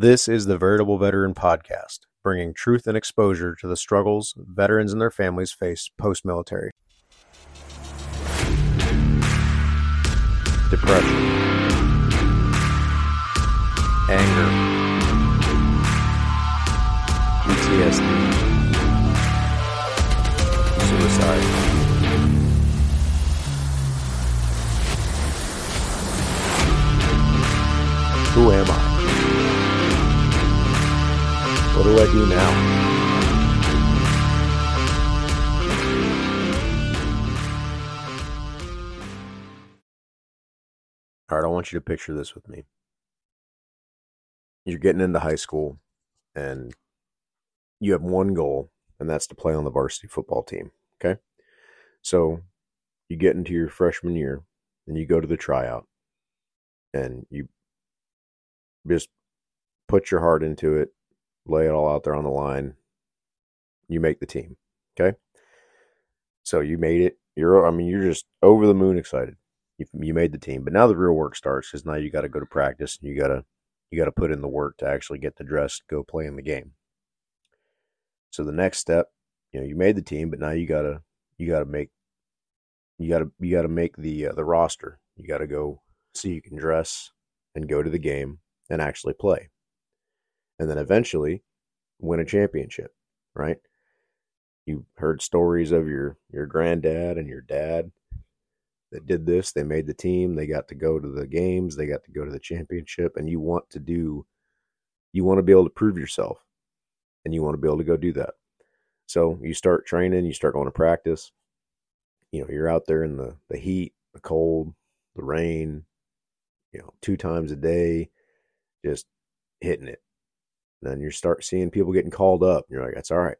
This is the Veritable Veteran Podcast, bringing truth and exposure to the struggles veterans and their families face post military. Depression, anger, PTSD, suicide. Want you to picture this with me. You're getting into high school and you have one goal, and that's to play on the varsity football team. Okay. So you get into your freshman year and you go to the tryout and you just put your heart into it, lay it all out there on the line. You make the team. Okay. So you made it. You're, I mean, you're just over the moon excited. You, you made the team, but now the real work starts because now you got to go to practice and you got to, you got to put in the work to actually get the dress, go play in the game. So the next step, you know, you made the team, but now you gotta, you gotta make, you gotta, you gotta make the uh, the roster. You gotta go so you can dress and go to the game and actually play. And then eventually win a championship, right? You heard stories of your your granddad and your dad that did this. They made the team, they got to go to the games, they got to go to the championship and you want to do you want to be able to prove yourself and you want to be able to go do that. So you start training, you start going to practice. You know, you're out there in the the heat, the cold, the rain, you know, two times a day, just hitting it. And then you start seeing people getting called up. And you're like, that's all right.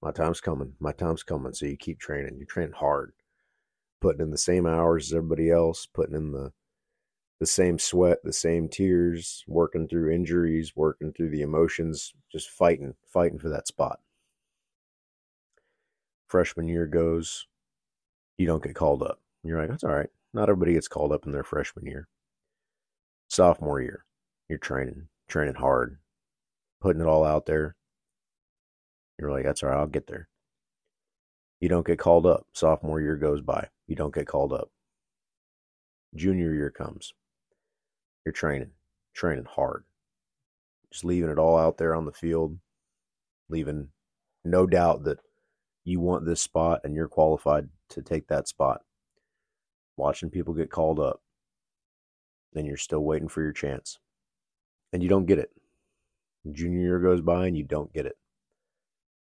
My time's coming. My time's coming. So you keep training. You train hard, putting in the same hours as everybody else, putting in the the same sweat, the same tears, working through injuries, working through the emotions, just fighting, fighting for that spot. Freshman year goes, you don't get called up. You're like, that's all right. Not everybody gets called up in their freshman year. Sophomore year, you're training, training hard, putting it all out there. You're like, that's all right, I'll get there. You don't get called up. Sophomore year goes by. You don't get called up. Junior year comes. You're training, training hard. Just leaving it all out there on the field, leaving no doubt that you want this spot and you're qualified to take that spot. Watching people get called up, and you're still waiting for your chance and you don't get it. Junior year goes by and you don't get it.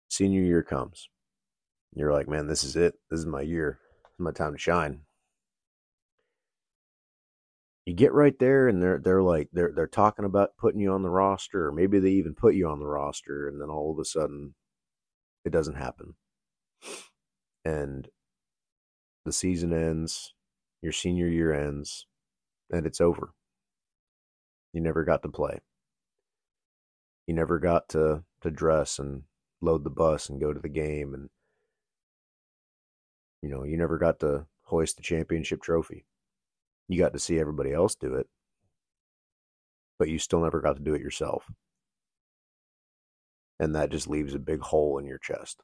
Senior year comes. You're like, man, this is it. This is my year. My time to shine. You get right there and they're they're like they're they're talking about putting you on the roster, or maybe they even put you on the roster, and then all of a sudden it doesn't happen. And the season ends, your senior year ends, and it's over. You never got to play. You never got to to dress and load the bus and go to the game and you know, you never got to hoist the championship trophy. You got to see everybody else do it, but you still never got to do it yourself. And that just leaves a big hole in your chest.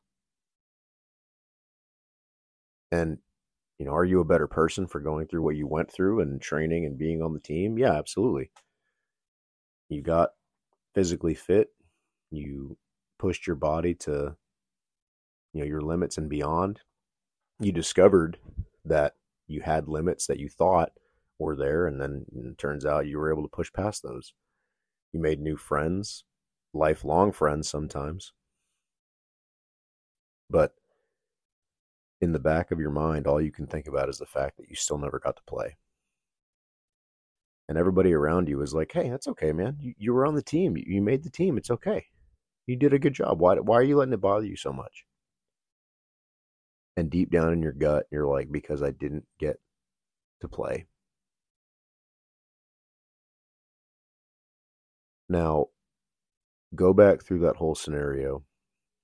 And you know, are you a better person for going through what you went through and training and being on the team? Yeah, absolutely you got physically fit, you pushed your body to you know your limits and beyond. You discovered that you had limits that you thought were there and then it turns out you were able to push past those. You made new friends, lifelong friends sometimes. But in the back of your mind, all you can think about is the fact that you still never got to play and everybody around you is like, "Hey, that's okay, man. You, you were on the team. You, you made the team. It's okay. You did a good job. Why why are you letting it bother you so much?" And deep down in your gut, you're like, "Because I didn't get to play." Now, go back through that whole scenario,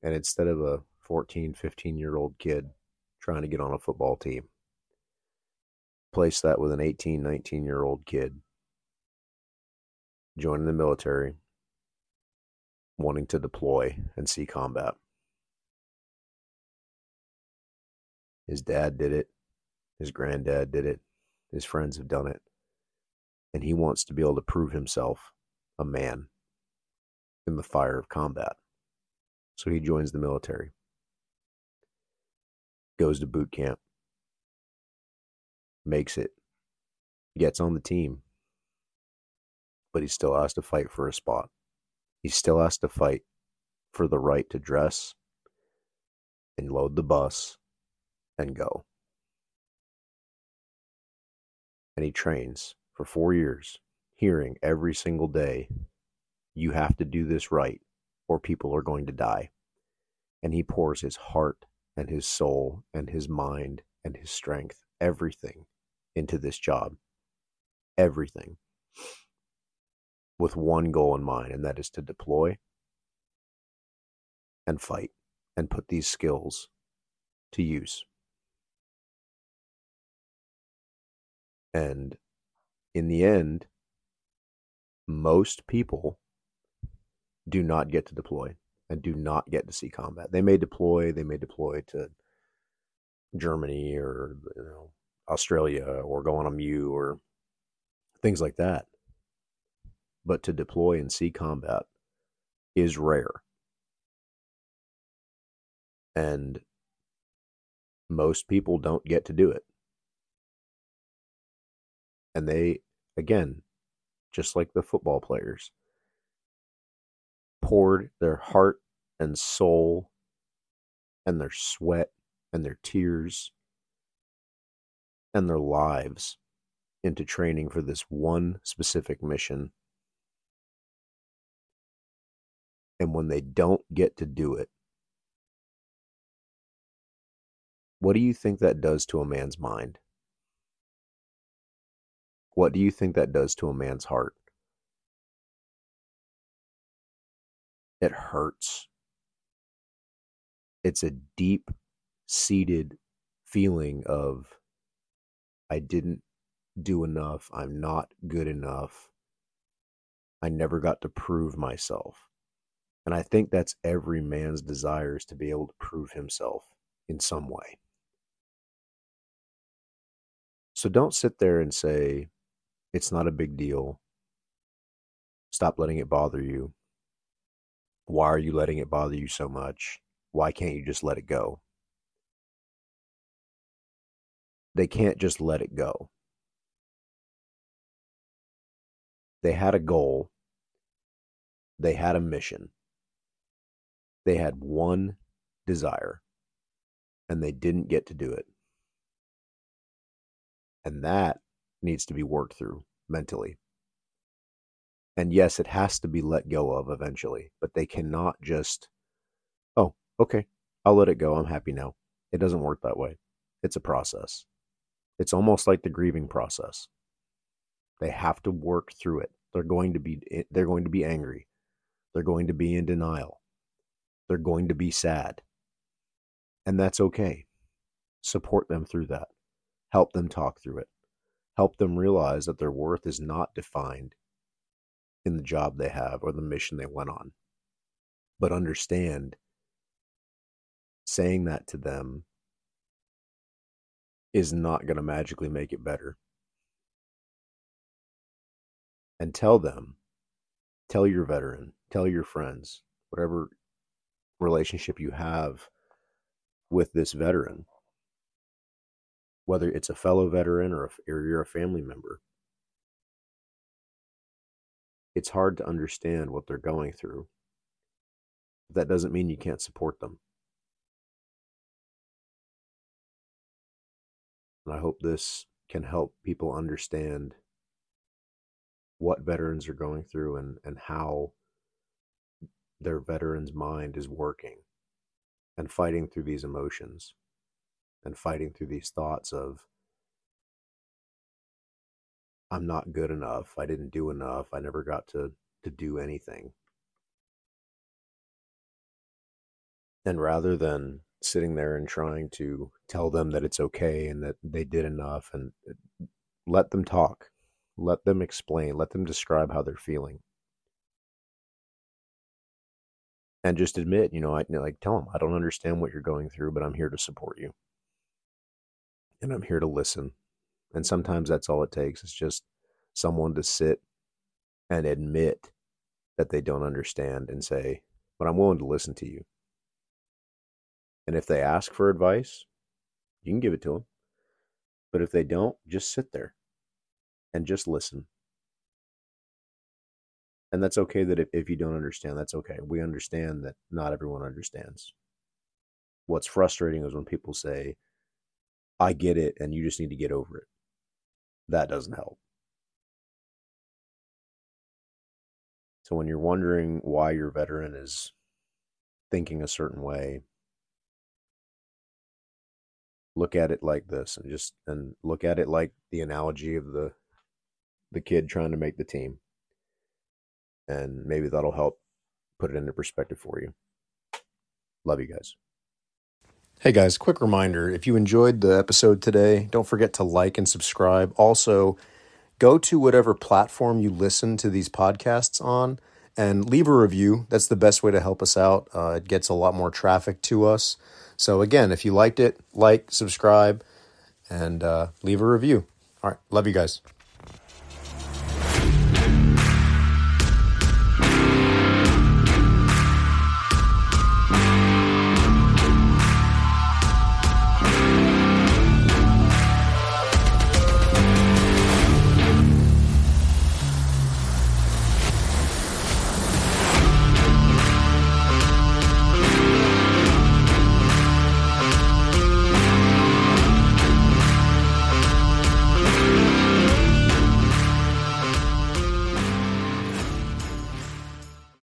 and instead of a 14, 15 year old kid trying to get on a football team, place that with an 18, 19 year old kid joining the military, wanting to deploy and see combat. His dad did it, his granddad did it, his friends have done it. And he wants to be able to prove himself a man in the fire of combat. So he joins the military, goes to boot camp, makes it, gets on the team, but he still has to fight for a spot. He still has to fight for the right to dress and load the bus and go. And he trains for four years, hearing every single day, you have to do this right or people are going to die. And he pours his heart and his soul and his mind and his strength, everything into this job. Everything. With one goal in mind, and that is to deploy and fight and put these skills to use. And in the end, most people do not get to deploy and do not get to see combat. They may deploy, they may deploy to Germany or you know Australia or go on a MEU or things like that. But to deploy and see combat is rare. And most people don't get to do it. And they, again, just like the football players, poured their heart and soul and their sweat and their tears and their lives into training for this one specific mission. And when they don't get to do it, what do you think that does to a man's mind? What do you think that does to a man's heart? It hurts. It's a deep seated feeling of, I didn't do enough. I'm not good enough. I never got to prove myself. And I think that's every man's desires to be able to prove himself in some way. So don't sit there and say, it's not a big deal. Stop letting it bother you. Why are you letting it bother you so much? Why can't you just let it go? They can't just let it go. They had a goal, they had a mission, they had one desire, and they didn't get to do it. And that needs to be worked through mentally. And yes, it has to be let go of eventually, but they cannot just, oh, okay, I'll let it go. I'm happy now. It doesn't work that way. It's a process. It's almost like the grieving process. They have to work through it. They're going to be eh, they're going to be angry. They're going to be in denial. They're going to be sad. And that's okay. Support them through that. Help them talk through it help them realize that their worth is not defined in the job they have or the mission they went on. But understand saying that to them is not going to magically make it better. And tell them, tell your veteran, tell your friends, whatever relationship you have with this veteran, whether it's a fellow veteran or, or you're a family member. It's hard to understand what they're going through. That doesn't mean you can't support them. And I hope this can help people understand what veterans are going through and, and how their veteran's mind is working and fighting through these emotions and fighting through these thoughts of I'm not good enough. I didn't do enough. I never got to to do anything. And rather than sitting there and trying to tell them that it's okay and that they did enough and uh, let them talk. Let them explain, let them describe how they're feeling. and just admit, you know, I like tell them I don't understand what you're going through, but I'm here to support you, and I'm here to listen. And sometimes that's all it takes. is just someone to sit and admit that they don't understand and say, "But I'm willing to listen to you." And if they ask for advice, you can give it to them. But if they don't, just sit there and just listen and that's okay that if, if you don't understand that's okay we understand that not everyone understands what's frustrating is when people say i get it and you just need to get over it that doesn't help so when you're wondering why your veteran is thinking a certain way look at it like this and just and look at it like the analogy of the the kid trying to make the team and maybe that'll help put it into perspective for you. Love you guys. Hey guys, quick reminder if you enjoyed the episode today, don't forget to like and subscribe. Also, go to whatever platform you listen to these podcasts on and leave a review. That's the best way to help us out. Uh, it gets a lot more traffic to us. So, again, if you liked it, like, subscribe, and uh, leave a review. All right. Love you guys.